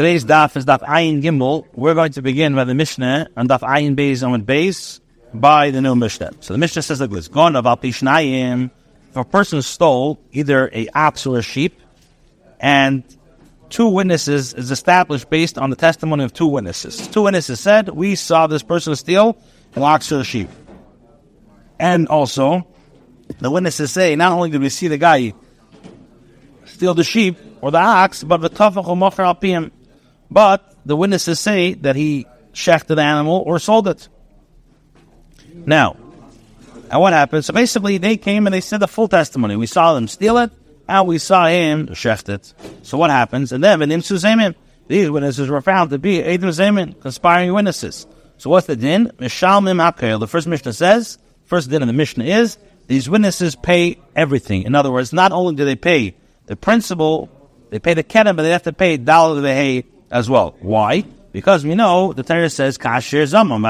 Today's daf is daf Ayin Gimel. We're going to begin by the Mishnah on daf Ayin Beis on Beis by the new Mishnah. So the Mishnah says like this: Gone of Alpishnayim. If a person stole either a ox or a sheep, and two witnesses is established based on the testimony of two witnesses. Two witnesses said, "We saw this person steal an ox or a sheep," and also the witnesses say, "Not only did we see the guy steal the sheep or the ox, but the alpiyim." But the witnesses say that he shechted the animal or sold it. Now, and what happened? So basically, they came and they said the full testimony. We saw them steal it, and we saw him shecht it. So what happens? And then, in Suzemin, these witnesses were found to be Eidim Zemin, conspiring witnesses. So what's the din? Mishalmim Akel. The first Mishnah says, first din of the Mishnah is, these witnesses pay everything. In other words, not only do they pay the principal, they pay the kedim, but they have to pay dollar the hay as well. Why? Because we know the Torah says kasher zamam,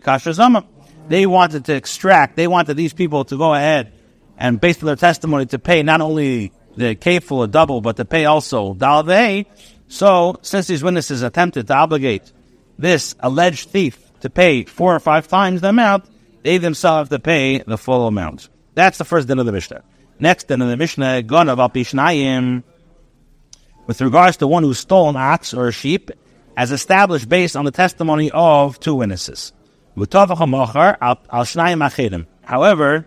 kasher zamam. They wanted to extract, they wanted these people to go ahead and based on their testimony to pay not only the kafel a double, but to pay also dalvei. So, since these witnesses attempted to obligate this alleged thief to pay four or five times the amount, they themselves have to pay the full amount. That's the first din of the Mishnah. Next din of the Mishnah, Gonav al with regards to one who stole an ox or a sheep, as established based on the testimony of two witnesses. However,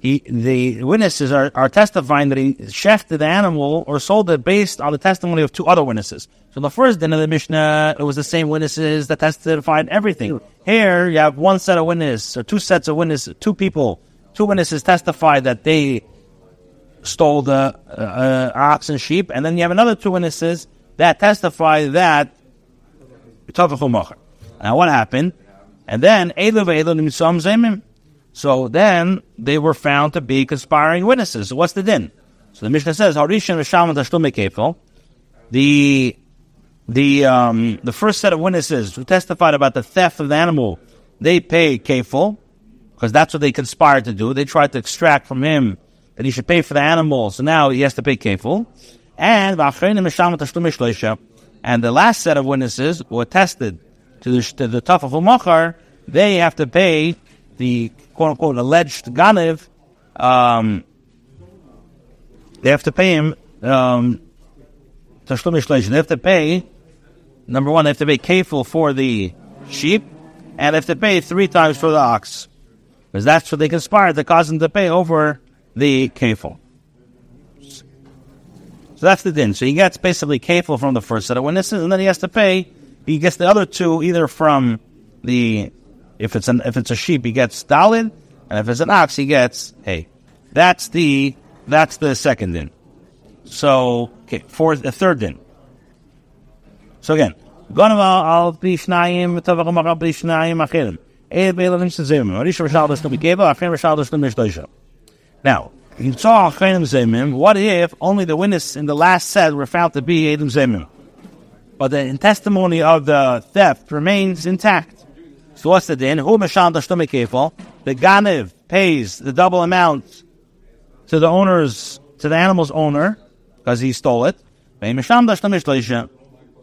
he, the witnesses are, are testifying that he shechted the animal or sold it based on the testimony of two other witnesses. So the first din of the Mishnah, it was the same witnesses that testified everything. Here, you have one set of witnesses, or two sets of witnesses, two people, two witnesses testified that they stole the uh, uh, ox and sheep, and then you have another two witnesses that testify that now what happened? And then so then they were found to be conspiring witnesses. So what's the din? So the Mishnah says the the um, the first set of witnesses who testified about the theft of the animal, they pay kefil because that's what they conspired to do. They tried to extract from him that he should pay for the animal, so now he has to pay kefil. And and the last set of witnesses were tested to the, to the Tafel Machar, they have to pay the quote unquote alleged Ganiv, um, they have to pay him, um, they have to pay, number one, they have to pay kefil for the sheep, and they have to pay three times for the ox. Because that's what they conspired to cause them to pay over the kefil. So that's the din. So he gets basically kefil from the first set of witnesses, and then he has to pay. He gets the other two either from the if it's an if it's a sheep, he gets dalid, and if it's an ox, he gets hey. That's the that's the second din. So okay, fourth the third din. So again, al bishnayim tavacham al bishnayim achirim. Now, you saw Achrenim Zemim. What if only the witness in the last set were found to be Adam Zemim? But the testimony of the theft remains intact. So what's the din? Who Mashal The Ganiv pays the double amount to the owner's, to the animal's owner, because he stole it.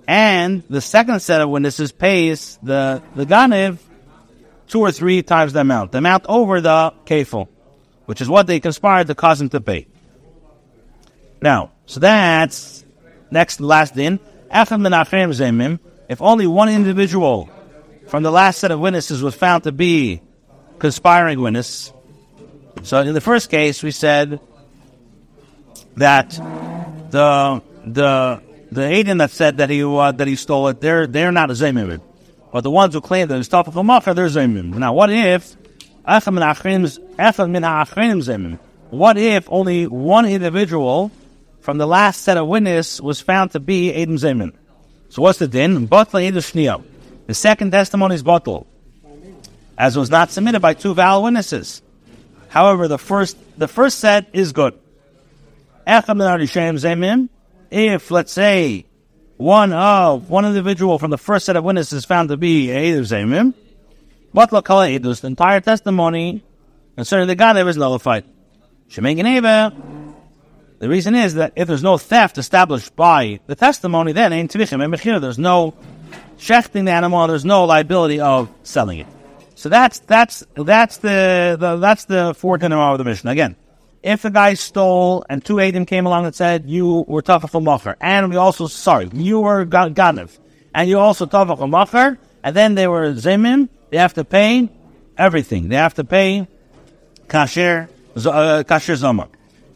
And the second set of witnesses pays the, the Ganiv two or three times the amount. The amount over the kefil which is what they conspired to cause him to pay. Now, so that's next last din. If only one individual from the last set of witnesses was found to be conspiring witness. So in the first case, we said that the the the Aiden that said that he uh, that he stole it, they're they're not a zemim. But the ones who claim that it's Tafel Macher, they're zemim. Now, what if what if only one individual from the last set of witness was found to be Edom Zemin? So what's the din? The second testimony is bottle, as was not submitted by two valid witnesses. However, the first the first set is good. If let's say one of one individual from the first set of witnesses is found to be Edom Zemim, Kala Edus, the entire testimony concerning the Ganev is nullified. Shemei Geneva, The reason is that if there's no theft established by the testimony, then ain't. There's no shechting the animal. There's no liability of selling it. So that's that's that's the, the that's the fourth of the mission. Again, if the guy stole and two Adam came along and said you were tafach macher, and we also sorry you were ganav, and you also tafach macher, and then they were zemim, they have to pay everything. They have to pay kasher uh, kasher zomar.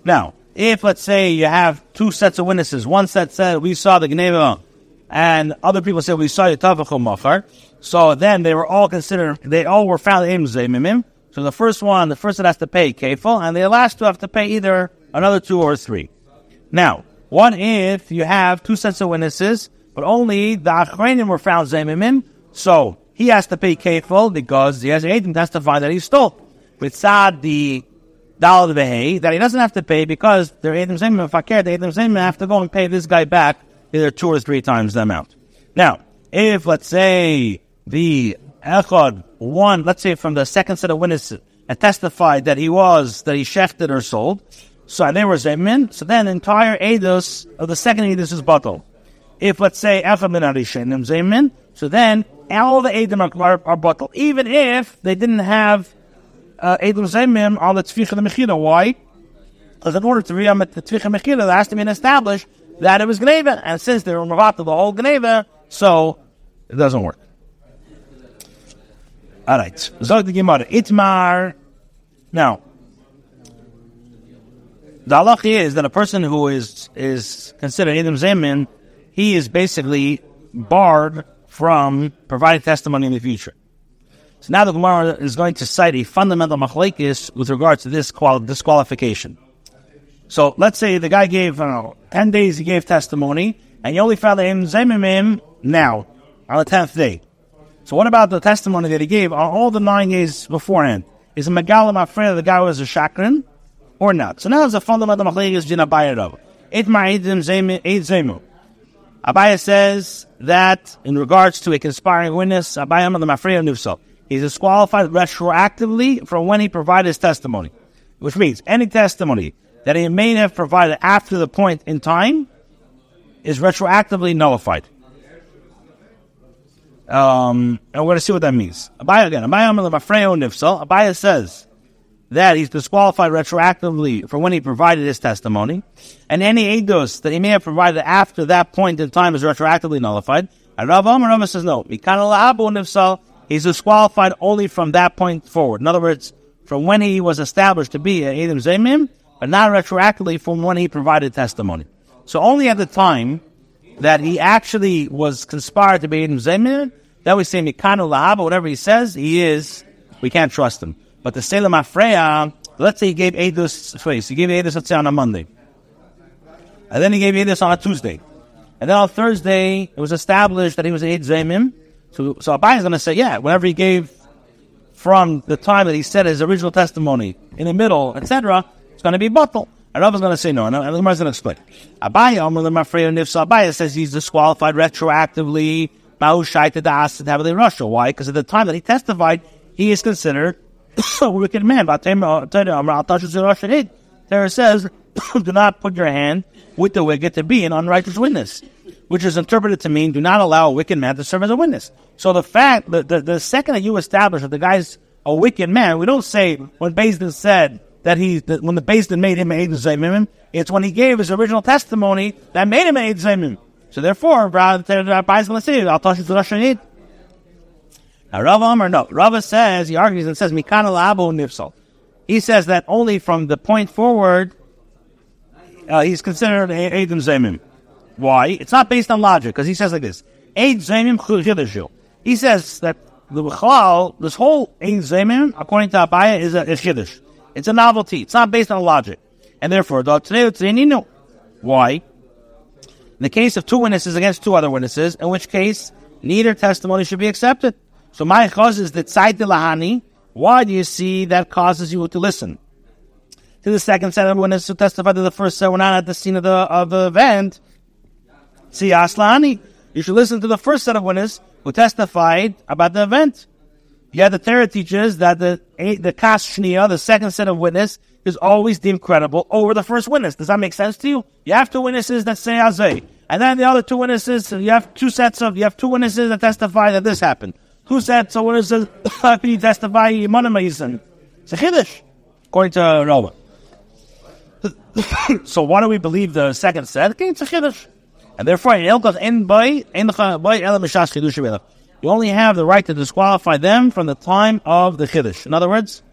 Now, if let's say you have two sets of witnesses, one set said we saw the gneva, and other people said we saw the tafach. So then they were all considered, they all were found in Zemimim. So the first one, the first one has to pay kefil, and the last two have to pay either another two or three. Now, what if you have two sets of witnesses, but only the Achrenim were found Zemimim, so he has to pay kefil because he has to testify that he stole. With Sad, the Dal Vehe, that he doesn't have to pay because they're Edim Zemimim, if I care, the Edim Zemimim have to go and pay this guy back either two or three times the amount. Now, if let's say the Echad, one, let's say from the second set of witnesses, and testified that he was, that he shechted or sold, so they were Zemin, so then the entire Eidos of the second Eidos is bottled. If, let's say, Echad min Arishenim Zemin, so then all the Eidim are, are, bottled, even if they didn't have uh, Eidim Zemim on the Tzvicha the Mechira. Why? Because in order to read the Tzvicha Mechira, there has to be established that it was Gneva, and since they were Mavatal the whole Gneva, so it doesn't work. All right. Zog the Gemara. Itmar. Now, the halach is that a person who is is considered Edom Zemin, he is basically barred from providing testimony in the future. So now the Gemara is going to cite a fundamental machlekes with regards to this qual- disqualification. So let's say the guy gave, I don't know, 10 days he gave testimony, and you only found him Zemimim now, on the 10th day. So what about the testimony that he gave on all the nine days beforehand? Is a Megalim afraid the guy was a Shakran or not? So now there's a fundamental machlekes din Abaya It ma'idim zemu. Abaya says that in regards to a conspiring witness, Abaya the Mafreya Nufsal, he's disqualified retroactively from when he provided his testimony. Which means any testimony that he may have provided after the point in time is retroactively nullified. Um, and we're going to see what that means. Abaya again. Abaya Nifsal. Abaya says that he's disqualified retroactively for when he provided his testimony, and any eidos that he may have provided after that point in time is retroactively nullified. And Rav Amar says no. He's disqualified only from that point forward. In other words, from when he was established to be a Edom Zemim, but not retroactively from when he provided testimony. So only at the time that he actually was conspired to be Edom Zemim, then we say Mikanu Lahaba, whatever he says, he is, we can't trust him. But the Salem Afreya, let's say he gave Edus face, he gave Edus, let's say on a Monday. And then he gave Edus on a Tuesday. And then on Thursday, it was established that he was Eid Zemim. So, so Abai is going to say, yeah, whenever he gave from the time that he said his original testimony, in the middle, etc., it's going to be bottle. And Rav is going to say no, and the Gemara is going to explain. Abaya, Abaya says he's disqualified retroactively Ma'ushaita Da'as Tabali Russia. Why? Because at the time that he testified, he is considered wicked man. There it says, do not put your hand with the wicked to be an unrighteous witness, which is interpreted to mean do not allow a wicked man to serve as a witness. So the fact that the, the second that you establish that the guy's a wicked man, we don't say when Din said that he, that when the Din made him a Eidim it's when he gave his original testimony that made him a Eidim so therefore, Rabbi is going to say, I'll touch the Rashanid. Now, Rav Amar, no. Rava says, he argues and says, Mikana Labo Nifsal. He says that only from the point forward, uh, he's considered Eidim Zemim. Why? It's not based on logic, because he says like this. Eid Zemim Chidashu. He says that the Bechal, this whole Eid Zemim, according to Abaya, is a, Chiddush. It's a novelty. It's not based on logic. And therefore, why? In the case of two witnesses against two other witnesses, in which case neither testimony should be accepted. So my cause is that the lahani. Why do you see that causes you to listen? To the second set of witnesses who testified to the first set were not at the scene of the of the event. See aslani. You should listen to the first set of witnesses who testified about the event. Yeah, the Torah teaches that the eh, the kas shnia, the second set of witness, is always deemed credible over the first witness. Does that make sense to you? You have two witnesses that say azay, and then the other two witnesses, you have two sets of, you have two witnesses that testify that this happened. Two sets of witnesses that testify yimonimaisin. It's a chiddush, according to uh, Rava. so why do we believe the second set? It's a chiddush. And therefore, in Ilkos en by en by elam chidush You only have the right to disqualify them from the time of the chiddush. In other words,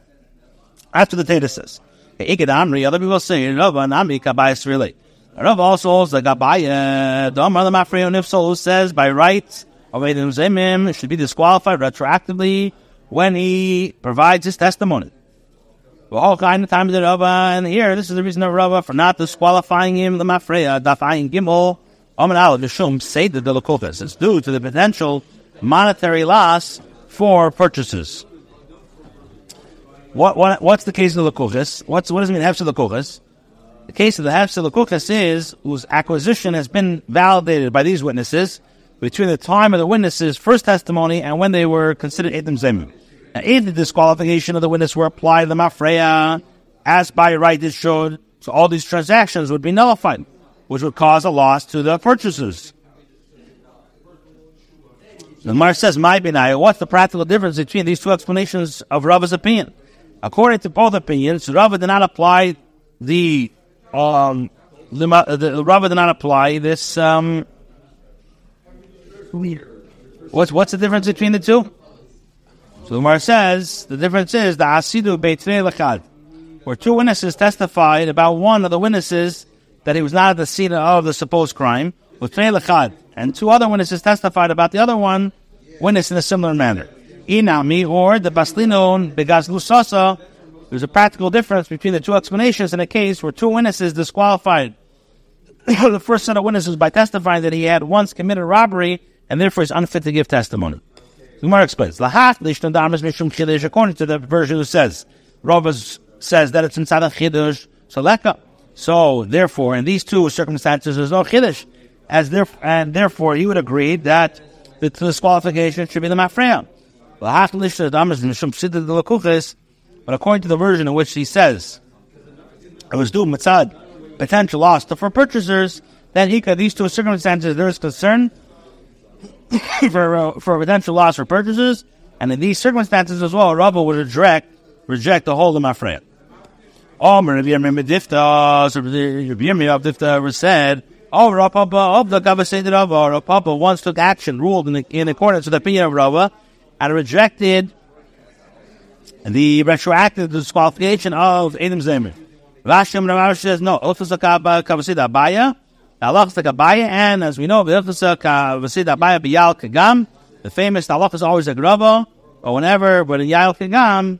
after the Teda says, "Iked Amri." Other people say, "Rava Nami Kabayis really." Rav also holds the Gabaya. The Amar the Mafreon Nifsol says by right Edim Zemim should be disqualified retroactively when he provides his testimony. All kind of times the Rava, and here this is the reason of Rava for not disqualifying him. The Mafreya uh, Dafayin Gimel Amin Aleph Yishum say the Delakofis. It's due to the potential monetary loss for purchases. What, what what's the case of the Lakuchas? What's what does it mean Hefsel Lakuchas? The case of the Hefsel Lakuchas is whose acquisition has been validated by these witnesses between the time of the witnesses' first testimony and when they were considered Edim Zemu. If the disqualification of the witness were applied the Mafreya, as by right it should, so all these transactions would be nullified which would cause a loss to the purchasers. The Mar says, "My benai." What's the practical difference between these two explanations of Rava's opinion? According to both opinions, Rava did not apply the um, the, Rava did not apply this. Um, what's what's the difference between the two? So the Mar says the difference is the asidu beitrei lechad, where two witnesses testified about one of the witnesses that he was not at the scene of the supposed crime, with nailaqad and two other witnesses testified about the other one witness in a similar manner. Inami or the Baslinon Begazlu Sasa, there's a practical difference between the two explanations in a case where two witnesses disqualified the first set of witnesses by testifying that he had once committed robbery and therefore is unfit to give testimony. Gemara explains, according to the version who says, Rovas says that it's inside a chidush, so leka. So, therefore, in these two circumstances, there's no chiddush, as there, and therefore, he would agree that the disqualification should be the mafreya. But according to the version in which he says it was due mitzad potential loss to for purchasers, then he these two circumstances there is concern for uh, for potential loss for purchases, and in these circumstances as well, Rabba would reject reject the whole of mafreya. Omer Rabbi Yirmiyah said, Oh, Rapapa of the Gavased Rava, Rapapa once took action, ruled in, in accordance with the opinion of Rava, and rejected the retroactive disqualification of Adam Zemer. Ramash says, no, Othasaka Kavasida Abaya, Allah Abaya, and as we know, uh, Kagam, the famous Allah is always a Grava, or whenever, but in Yal Kagam,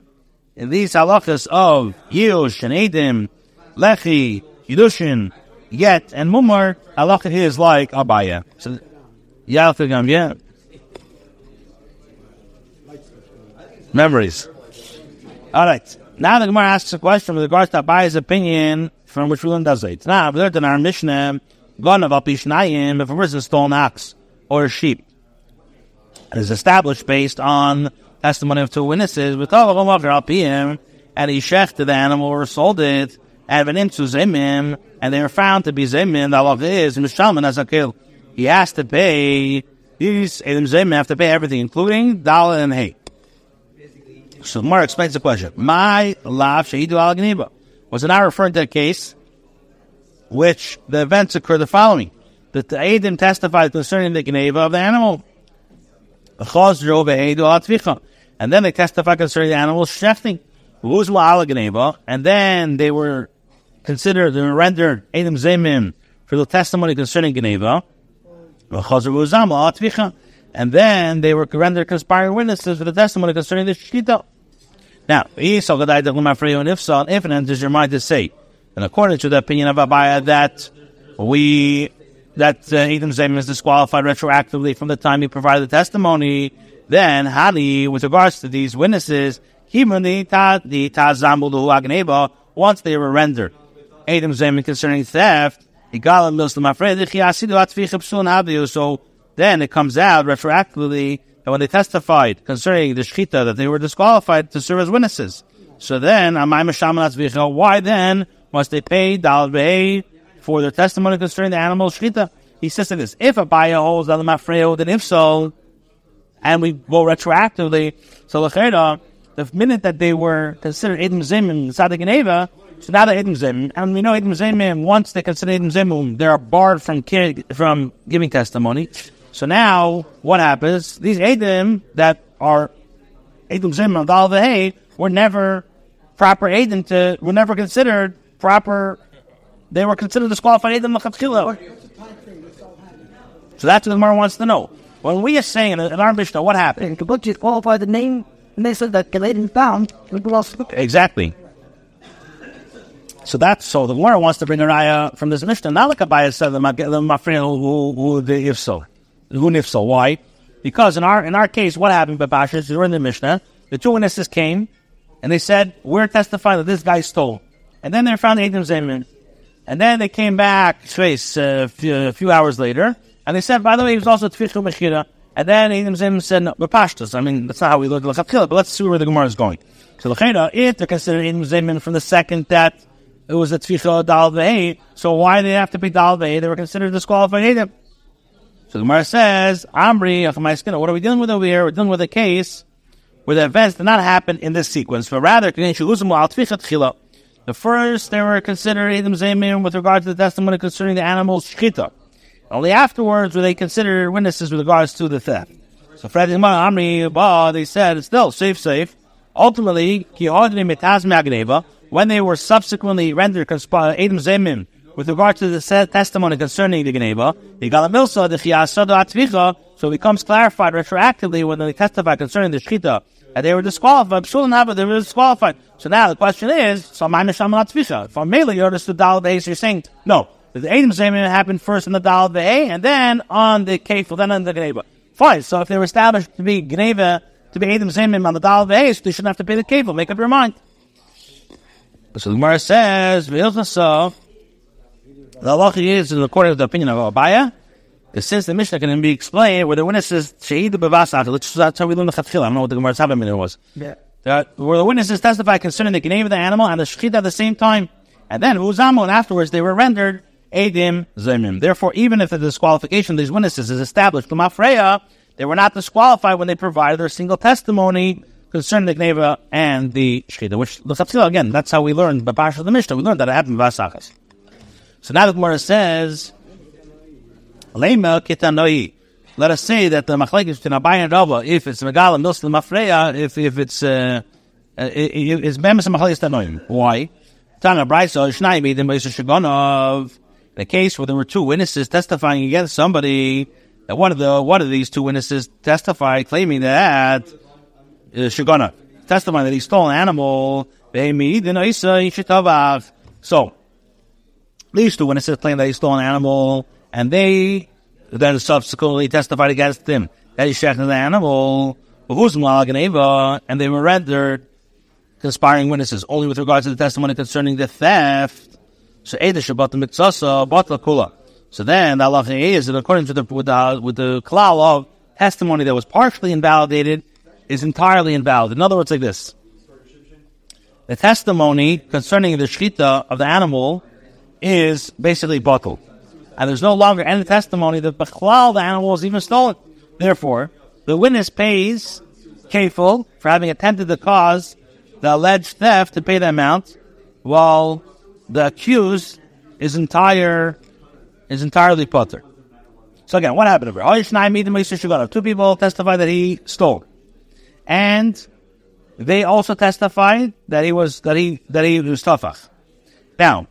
in these halachas of Yush and Edim, Lechi, Yidushin, Yet, and Mumar, halacha is like Abaya. So, Yalfigam, yeah. Memories. Alright. Now the Gemara asks a question with regards to Abaya's opinion from which we learn does it. Now, we learned in our Mishnah, Gon of Apishnayim, if a person stole an ox or a sheep, it is established based on testimony of two witnesses, with all of them and he shechted the animal or sold it, and went into zemim, and they are found to be zemim, the Allah is, mishalman as a kill. He has to pay, these edim zemim have to pay everything, including dollar and hay. So Mar explains the question. My lav shahidu al Was it not referring to a case which the events occur the following? That the Adim testified concerning the Geneva of the animal. And then they testified concerning the animal's shechting. And then they were considered, they were rendered Adam Zemim for the testimony concerning Geneva. And then they were rendered conspiring witnesses for the testimony concerning the Shita. Now, if so, if it enters your mind to say, and according to the opinion of Abaya, that we that uh, Adam Zemim is disqualified retroactively from the time he provided the testimony, then Hani, with regards to these witnesses, once they were rendered, Adam Zemin concerning theft, so then it comes out retroactively that when they testified concerning the shechita that they were disqualified to serve as witnesses. So then, why then must they pay for their testimony concerning the animal shechita? He says like this: If a buyer holds the mafreo, then if so, and we go retroactively, so lechera, the minute that they were considered edim zim and sadik and eva, so now they're edim zim, and we know edim zim. Once they consider edim zim, they are barred from from giving testimony. So now, what happens? These edim that are edim zim and dal were never proper edim to were never considered proper. They were considered disqualified so that's what the Gemara wants to know. When we are saying in, our Mishnah, what happened? The book disqualified the name, and they said that Galatin found Exactly. So that's so the Gemara wants to bring a raya from this Mishnah. Now the Kabbalah said the Mafrin who who the if so, who if so. Why? Because in our in our case, what happened? Babashas, we're in the Mishnah. The two witnesses came and they said, "We're testifying that this guy stole." And then they found Adam Zeman. And then they came back, trace, uh, a few hours later, and they said, by the way, he was also Tfichu Mechira. And then Eidim Zim said, no, Bapashtas. I mean, that's not how we look at Lechatchila, but let's see where the Gemara is going. So Lechera, if they're considered Eidim Zim from the second that it was a Tfichu Dal Ve'eh, so why did they have to be Dal Ve'eh? They were considered disqualified Eidim. So the Gemara says, Amri, what are we dealing with over here? We're dealing with a case where the events did not happen in this sequence, but rather, the first, they were considered Eidim Zemim with regard to the testimony concerning the animal's shchita. Only afterwards were they considered witnesses with regards to the theft. So Fred Amri, Ba, they said, still, safe, safe. Ultimately, when they were subsequently rendered Adam Zemim with regard to the testimony concerning the Geneva, so it becomes clarified retroactively when they testify concerning the Shchita, and they were disqualified. They were disqualified. So now the question is, so from Mele, you understood Dal you're saying, no, the Adam Zemin happened first in the Dal the A, and then on the Kefil, then on the Gneva. Fine. So if they were established to be Gneva, to be Adam Zemin on the Dal the so they shouldn't have to pay the Kefil. Make up your mind. So the Gemara says, so the halacha is, according to the opinion of Abaya, since the Mishnah can be explained where the witnesses Shahid Bavasat, which that's how we learn the Chatchil. I don't know what the Gemara's having there was. Yeah. That, where the witnesses testify concerning the Gneva of the animal and the Shechit at the same time. And then Uzamu, and afterwards they were rendered Edim Zemim. Therefore, even if the disqualification of these witnesses is established, Lumafreya, they were not disqualified when they provided their single testimony concerning the Gneva and the Shechita, which, the again, that's how we learned, by Parsha of the Mishnah, we learned that it happened in Vasachas. So now the Gemara says. Let us say that the machlekes between Abai and Rava, if it's Megala Milsel Mafreya, if if it's uh, uh it's Bemis Machlekes Tanoim. Why? Tana Shnai made the Moshe Shagonov a case where there were two witnesses testifying against somebody, that one of the one of these two witnesses testified claiming that uh, Shagana testifying that he stole an animal. So these two witnesses claim that he stole an animal, and they then subsequently testified against him that he shot the animal. And they were rendered conspiring witnesses only with regards to the testimony concerning the theft. So Kula. So then the halacha is that according to the with the with the of testimony that was partially invalidated is entirely invalid. In other words, like this: the testimony concerning the shchita of the animal is basically bottled, and there's no longer any testimony that klal the animal was even stolen. Therefore, the witness pays kafel for having attempted to cause the alleged theft to pay the amount, while the accused is entire is entirely putter. So again, what happened over here? Two people testified that he stole, and they also testified that he was that he that he was tafach. Now,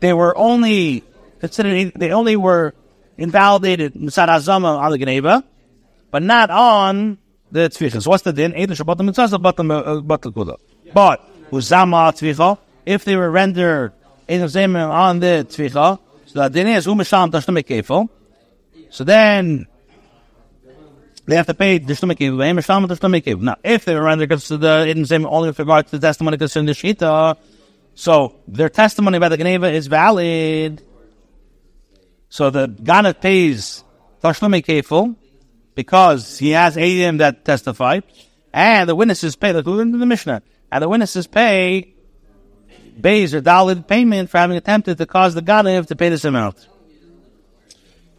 they were only considered they only were invalidated misad azama on the geneva, but not on the tzvichas. What's the din? Uh, but uzama tzvicha, if they were rendered on the tvicha. So the din is umesham tashlumek kefil. So then they have to pay the kefil. Umm now, if they were rendered to the Eden Zim only with regard to the testimony concerning the shita, so their testimony about the Geneva is valid. So the Ganat pays Tashlumi kefil because he has Adim that testify, and the witnesses pay, the the Mishnah, and the witnesses pay Bays or Dalid payment for having attempted to cause the Ganav to pay this amount.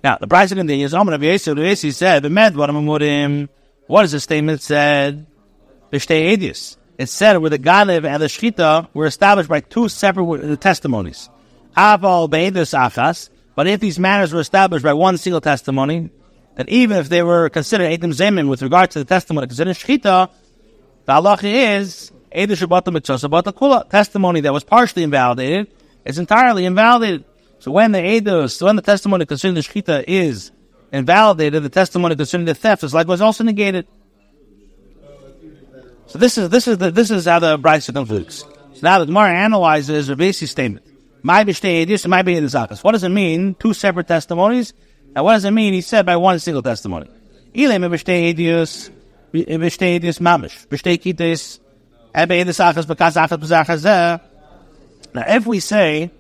Now, the price continues, Omer of Yesod, Yesi said, what What is the statement said? Bishtei Edius. It said where the Ganav and the Shchita were established by two separate testimonies. Aval Be'edus Achas, but if these matters were established by one single testimony, then even if they were considered Eidim Zemin with regard to the testimony considered Shchita, the halacha is Eidim Shabbat Mitzvah Kula. Testimony that was partially invalidated is entirely invalidated. So when the Eidos, so when the testimony concerning the Shchita is invalidated, the testimony concerning the theft is likewise also negated. So this is this is the, this is how the Brisa concludes. So now the Gemara analyzes Ravesi's statement. My b'shtei my b'yedizakas. What does it mean? Two separate testimonies. Now, what does it mean? He said by one single testimony. Mamish. Now, if we say,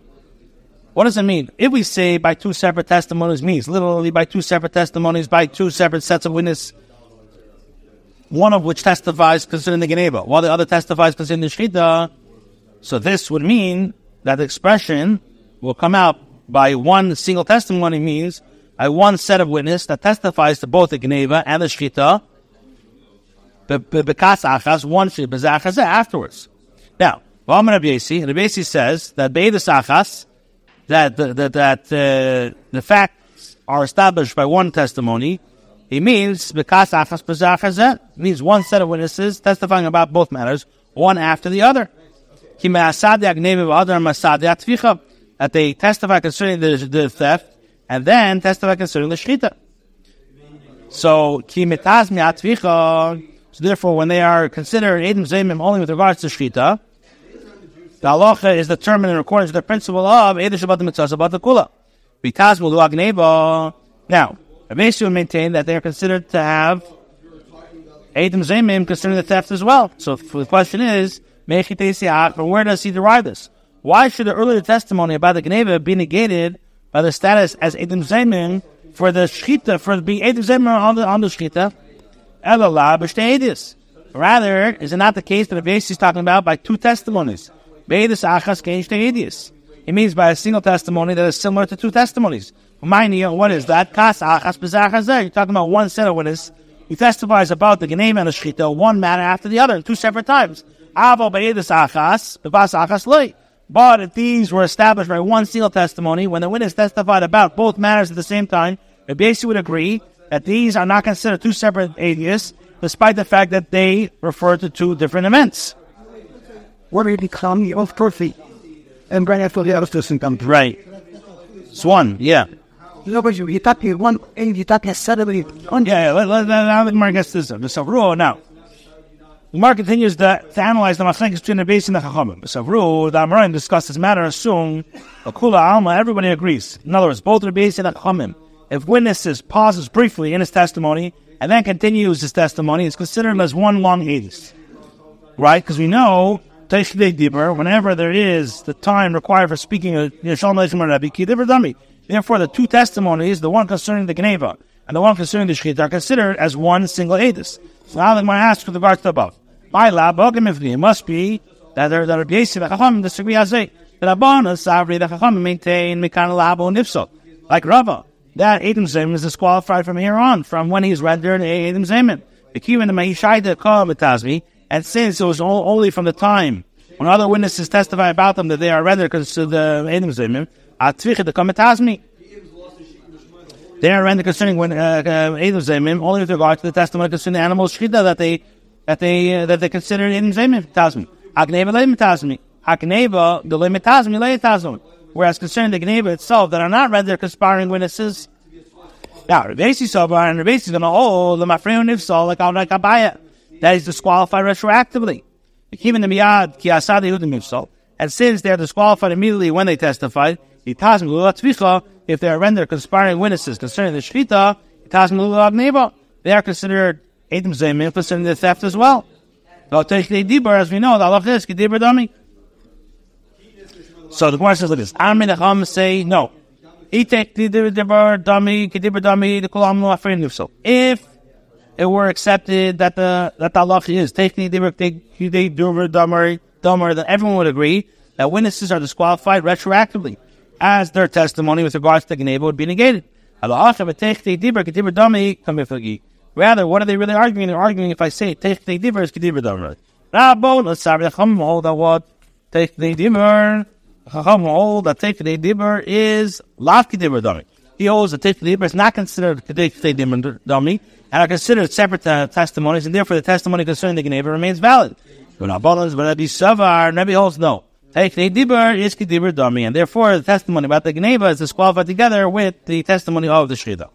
what does it mean? If we say by two separate testimonies means literally by two separate testimonies, by two separate sets of witnesses, one of which testifies concerning the Geneva, while the other testifies concerning the Shchita, so this would mean that expression will come out by one single testimony means by one set of witness that testifies to both the Geneva and the Shchita, bekas achas, one shit afterwards. Now, Rabbi Yesi, Rabbi Yesi says that beidus achas, that that, that uh, the facts are established by one testimony. He means bekas achas means one set of witnesses testifying about both matters, one after the other that they testify concerning the, the theft and then testify concerning the shchita. So, so therefore, when they are considered edim zemim only with regards to shchita, the halacha is determined in accordance with the principle of edim shabbat mitzvah kula. Now, would maintain that they are considered to have edim zemim concerning the theft as well. So the question is, where does he derive this? Why should the earlier testimony about the Geneva be negated by the status as Edim Zemin for the Shchita, for being Edim Zemin on the, on the Shchita? Rather, is it not the case that the is talking about by two testimonies? It means by a single testimony that is similar to two testimonies. What is that? You're talking about one set of witnesses who testifies about the Geneva and the Shchita, one matter after the other, two separate times. But if these were established by one single testimony, when the witness testified about both matters at the same time, Rabbi would agree that these are not considered two separate adius, despite the fact that they refer to two different events. What are become of perfect? And right after the other come. Right. One, yeah. No, but you thought one, you thought suddenly. Yeah, yeah, let, let, let, now the Gemara gets this. So, now, the continues to, to analyze the machlekes between the base and the chachamim. So, the Amoraim discussed this matter. Assume Akula Alma. Everybody agrees. In other words, both the base and the chachamim. If witnesses pauses briefly in his testimony and then continues his testimony, it's considered as one long edus, right? Because we know whenever there is the time required for speaking Therefore, the two testimonies, the one concerning the Geneva and the one concerning the Shechit, are considered as one single edus. So now the Gemara asks with regard to the above. My lab, it must be that there that Rabbi Yosef Chacham disagree as they that Abana Savri the Chacham maintain Mikan Labo Nifsot like Rava that Adam Zeman is disqualified from here on from when he's rendered Adam Zeman. The in the Mahishayda Kamitazmi and since it was only from the time when other witnesses testify about them that they are rendered of the Adam Zeman Atvicha the Kamitazmi. They are rendered concerning when uh, uh, only with regard to the testimony concerning the animals Shchita that they that they uh, that they consider in Zemin Tazmi. Hakneva Leimitazmi. Hakneva the Leimitazmi Leimitazmi. Whereas concerning the Gneva itself that are not rendered conspiring witnesses. Now, Rebesi Sobar and Rebesi to hold the Mafreon Nifsal like Al Abaya. That is disqualified retroactively. Even the Miyad Ki Asad Nifsal. And since they are disqualified immediately when they testified, if they are rendered conspiring witnesses concerning the Shvita, they are considered Edom Zayim in the theft as well. As we know, the Allah is Kedibur Dami. So the Gemara says like this: Armin Acham say no. If it were accepted that the that the halacha is taking the they do dumber dumber, then everyone would agree that witnesses are disqualified retroactively, as their testimony with regards to the Geneva would be negated. Rather, what are they really arguing? They're arguing if I say take the diver is kedibur damer. Rabbo, the chum hold that what take the diver. Chacham hold that take the diver is lav kedibur damer. He holds that take the diver is not considered take the diver dummy and are considered separate uh, testimonies, and therefore the testimony concerning the Geneva remains valid. But Rabbi Savar, Rabbi holds no. Take the diber is kedibur dummy, and therefore the testimony about the Geneva is disqualified together with the testimony of the Shechita.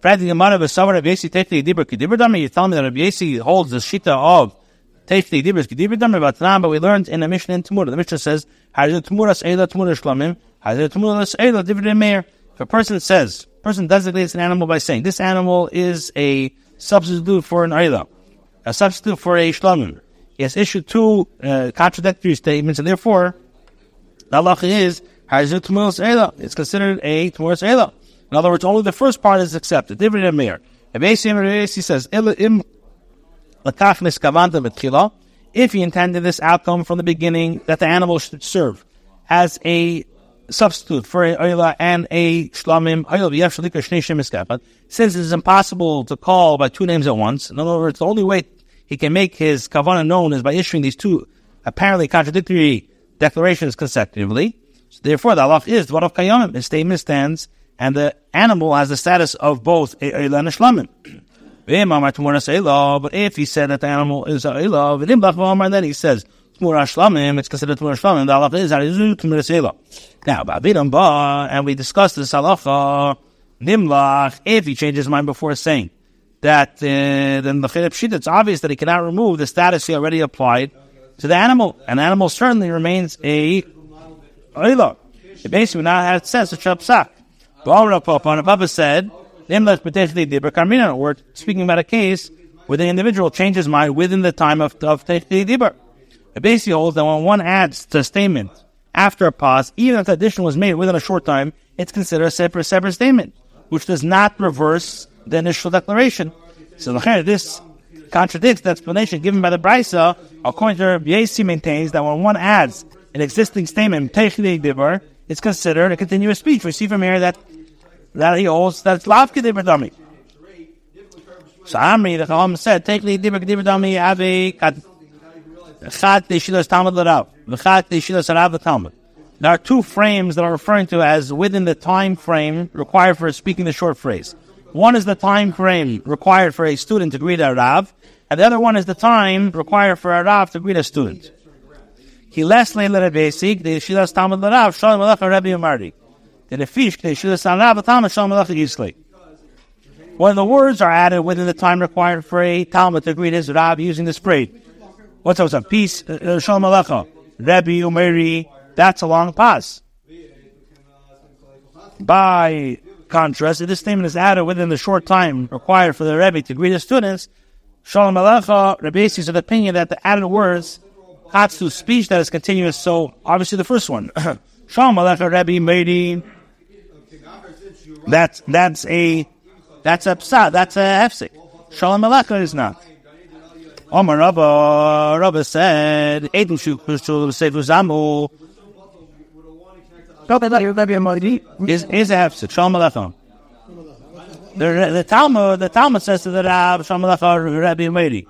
Fred the Gemara Savar Rabbi Yesi take the kedibur dummy. You tell me that Rabbi Yesi holds the Shita of take the diber is kedibur dummy, but we learned in the Mishnah in Tamura. The Mishnah says, Hazir Tamuras Eila Tamura Shlamim, Hazir Tamuras Eila Dividend Meir. If a person says, person designates an animal by saying, this animal is a substitute for an Eila, a substitute for a Shlamim he has issued two uh, contradictory statements, and therefore, the halacha is it's considered a tmuras ela. In other words, only the first part is accepted. Dividend meir. He says, if he intended this outcome from the beginning that the animal should serve as a substitute for a oila and a shlamim since it is impossible to call by two names at once. In other words, the only way he can make his kavana known is by issuing these two apparently contradictory declarations consecutively. So therefore, the Allah is what of kayamim. His statement stands, and the animal has the status of both a and a shlamim. But if he said that the animal is a and then he says it's considered tmura shlamim. The Allah is tmura Now, ba'vidam ba, and we discussed this halacha nimlach if he changes his mind before saying that uh, then the chilip shit, it's obvious that he cannot remove the status he already applied to the animal. An animal certainly remains a oila. It basically not have says a chapsak. But Papa said, we're speaking about a case where the individual changes mind within the time of, of Dibur. It basically holds that when one adds to a statement after a pause, even if the addition was made within a short time, it's considered a separate, separate statement, which does not reverse the initial declaration. So this contradicts the explanation given by the Brisa. According to Yasi maintains that when one adds an existing statement, Dibur, it's considered a continuous speech. We see from here that that he holds that it's Lav Kedibur Dami. So Amri, the Chacham said, take Dibur Kedibur Dami Avi Chat Deshilas Talmud Larav. V'chat Deshilas Talmud. There are two frames that are referring to as within the time frame required for speaking the short phrase. One is the time frame required for a student to greet a Rav, and the other one is the time required for a Rav to greet a student. The Shilas Talmud Rav Shalom Rebbe. The fish the Shilas Rav Talmud Shalom Alecha Yisli. When the words are added within the time required for a Talmud to greet his Rav using the spray. What's that? Peace, uh, uh, Shalom Alecha, Rebbe Umari. That's a long pause. By contrast, if this statement is added within the short time required for the Rebbe to greet his students, Shalom Alecha, Rebbe is of opinion that the added words to speech that is continuous. So, obviously, the first one, Shalom Alecha, Rebbe that's, that's a, that's a psa, that's a hefsik. Shalom Alecha is not. Omar Rabba, Rabba said, Edu Shuk, Sefu Zamu, is is a hefsek. Shalom aleichem. The, the Talmud the Talmud says to the Rab Shalom aleichem Rabbi Meiri.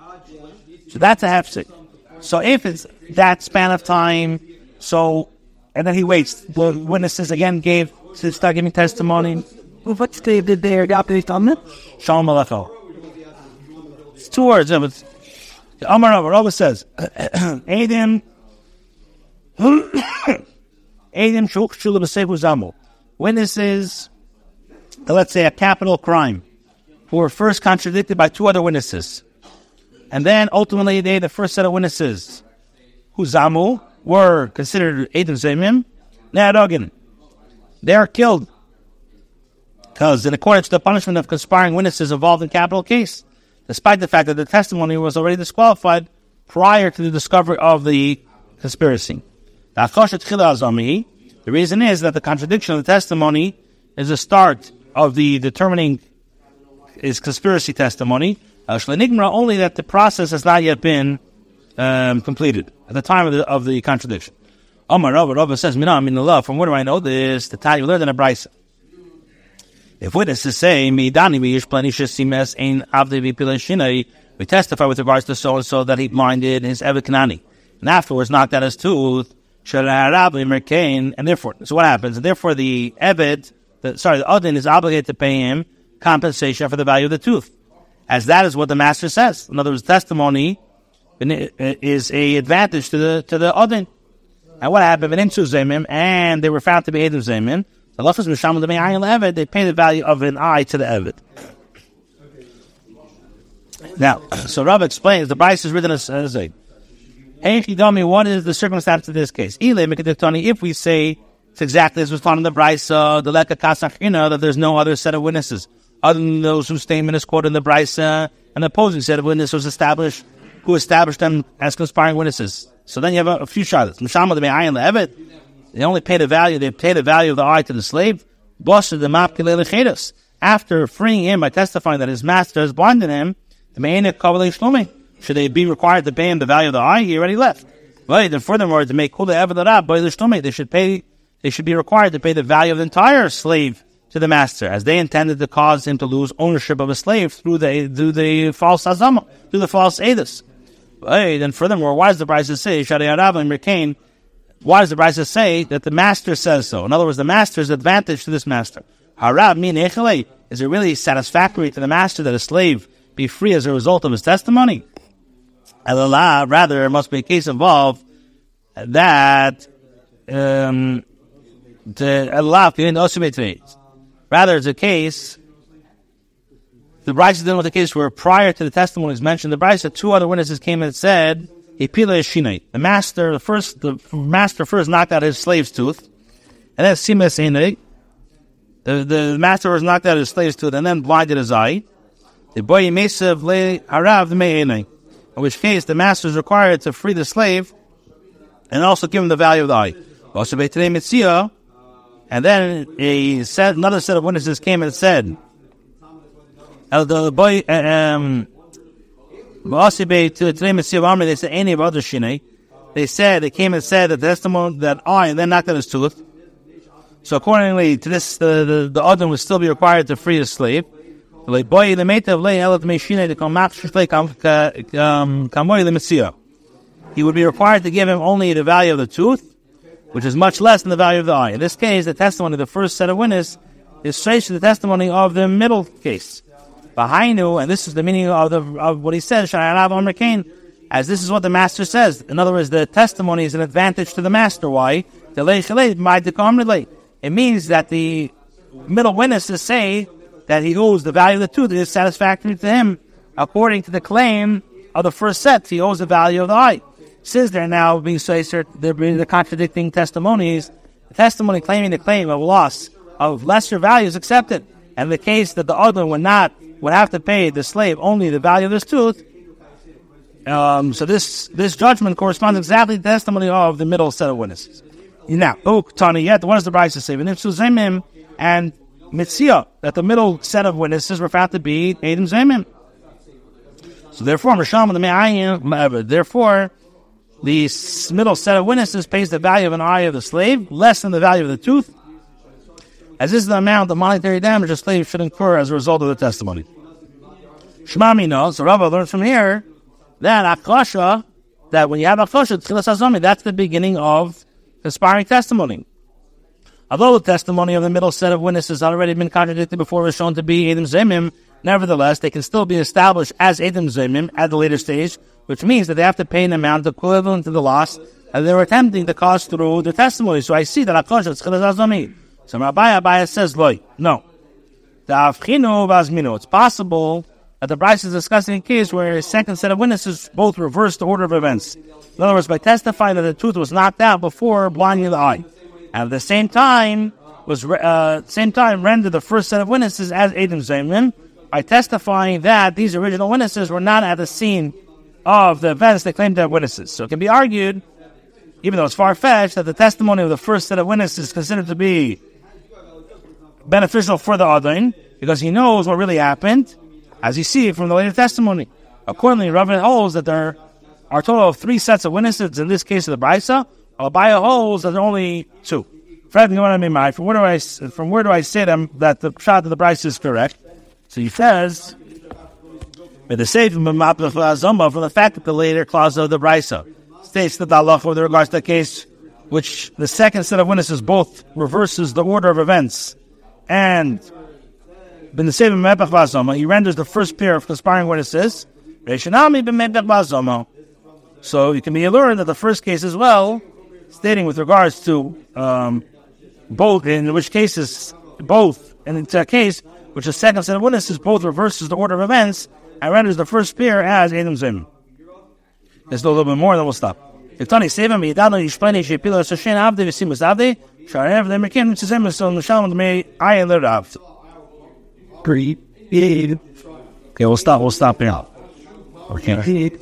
So that's a hefsek. So if it's that span of time, so and then he waits. The witnesses again gave to start giving testimony. What's the did there the Talmud? Shalom aleichem. It's two words. But Amar Rabba says, Adim. Witnesses, let's say a capital crime, who were first contradicted by two other witnesses. And then ultimately they, the first set of witnesses, who Zamu, were considered Eidim Zemim, Ne'adogin. They are killed. Because in accordance to the punishment of conspiring witnesses involved in capital case, despite the fact that the testimony was already disqualified prior to the discovery of the conspiracy. The reason is that the contradiction of the testimony is the start of the determining is conspiracy testimony. Uh, Shlenigmra only that the process has not yet been um, completed at the time of the, of the contradiction. Omar Rabba Rabba says, Mina, I mean, love. From where do I know this? The Tanya learned in a brisa. If witnesses say, "Mi dani mi shesimes ein avdi v'pilashinai," we testify with regards to so and so that he blinded his evet kanani, and afterwards knocked out his tooth. And therefore, so what happens? And therefore, the evet, the, sorry, the adin is obligated to pay him compensation for the value of the tooth, as that is what the master says. In other words, testimony is a advantage to the to the adin. And what happened? And they were found to be ayin le'eved, they pay the value of an eye to the eved. Now, so Rav explains the Brisa is written as, a what is the circumstance of this case? If we say it's exactly as was taught in the Brisa, uh, the Leka Kasachina, that there's no other set of witnesses other than those whose statement is quoted in the uh, an opposing set of witnesses was established, who established them as conspiring witnesses. So then you have a, a few shots. Mishamal the ayin le'eved. They only pay the value, they pay the value of the eye to the slave. After freeing him by testifying that his master has blinded him, should they be required to pay him the value of the eye? He already left. Right, and furthermore, to make kula evadarab, they should pay, they should be required to pay the value of the entire slave to the master, as they intended to cause him to lose ownership of a slave through the through the false azama, through the false edus. And furthermore, why does the Brisa say Shadi Arav and Merkain why does the Brisa say that the master says so? In other words, the master's advantage to this master. Harab min Is it really satisfactory to the master that a slave be free as a result of his testimony? Allah, rather, it must be a case involved that um, Allah Rather, it's a case. The Brisa dealing with the case where prior to the testimony is mentioned, the Brisa, two other witnesses came and said the master, the first, the master first knocked out his slave's tooth, and then eneg. The, the master was knocked out his slave's tooth and then blinded his eye. The boy mesav le harav me enei. In which case, the master is required to free the slave and also give him the value of the eye. And then a set, another set of witnesses came and said, boy, uh, um, they said any of other shine. They said they came and said that the testimony that I and then knocked out his tooth. So accordingly to this, the the, the Adam would still be required to free his slave. He would be required to give him only the value of the tooth, which is much less than the value of the eye. In this case, the testimony of the first set of witnesses is straight to the testimony of the middle case. Bahainu, and this is the meaning of, the, of what he says, as this is what the master says. In other words, the testimony is an advantage to the master. Why? It means that the middle witnesses say that he owes the value of the tooth is satisfactory to him. According to the claim of the first set, he owes the value of the eye. Since they're now being so they're being the contradicting testimonies, the testimony claiming the claim of loss of lesser value is accepted. And the case that the other would not would have to pay the slave only the value of his tooth. Um, so this this judgment corresponds exactly to the testimony of the middle set of witnesses. Now, Tani, yet what does the Brisa say? And Mitzia, that the middle set of witnesses were found to be Adam Zemim. So therefore, the therefore, the middle set of witnesses pays the value of an eye of the slave less than the value of the tooth, as this is the amount of monetary damage a slave should incur as a result of the testimony. Shmami knows, so Rabbi learns from here that akasha, that when you have akasha, that's the beginning of conspiring testimony. Although the testimony of the middle set of witnesses already been contradicted before was shown to be Edom Zemim, nevertheless, they can still be established as Edom Zemim at the later stage, which means that they have to pay an amount equivalent to the loss that they were attempting to cause through the testimony. So I see that Akasha is so Rabbi Abaya says, Loy, no. It's possible that the Brisa is discussing a case where a second set of witnesses both reverse the order of events. In other words, by testifying that the tooth was knocked out before blinding the eye, at the same time was uh, same time rendered the first set of witnesses as Adam Zayman by testifying that these original witnesses were not at the scene of the events they claimed to have witnesses. So it can be argued, even though it's far fetched, that the testimony of the first set of witnesses is considered to be beneficial for the Adin because he knows what really happened, as you see from the later testimony. Accordingly, Rav holds that there are a total of three sets of witnesses in this case of the Brisa, Abaya holds that there are only two. From where do I from where do I say them that the shot of the Brisa is correct? So he says, with the saving from the fact that the later clause of the Brisa states that the Allah with regards to the case which the second set of witnesses both reverses the order of events and ben the same he renders the first pair of conspiring witnesses so you can be learned that the first case as well, stating with regards to um, both, in which cases both, and in a case which the second set of witnesses both reverses the order of events and renders the first pair as Adam Zim. There's a little bit more, then we'll stop. If Tani Seva mi yidano yishpani shepila sashen avde v'simus avde, sharev lemerkin mitzizem l'son l'shalom d'mei ayin l'rav. Great. Okay, we'll stop, we'll stop here. Okay.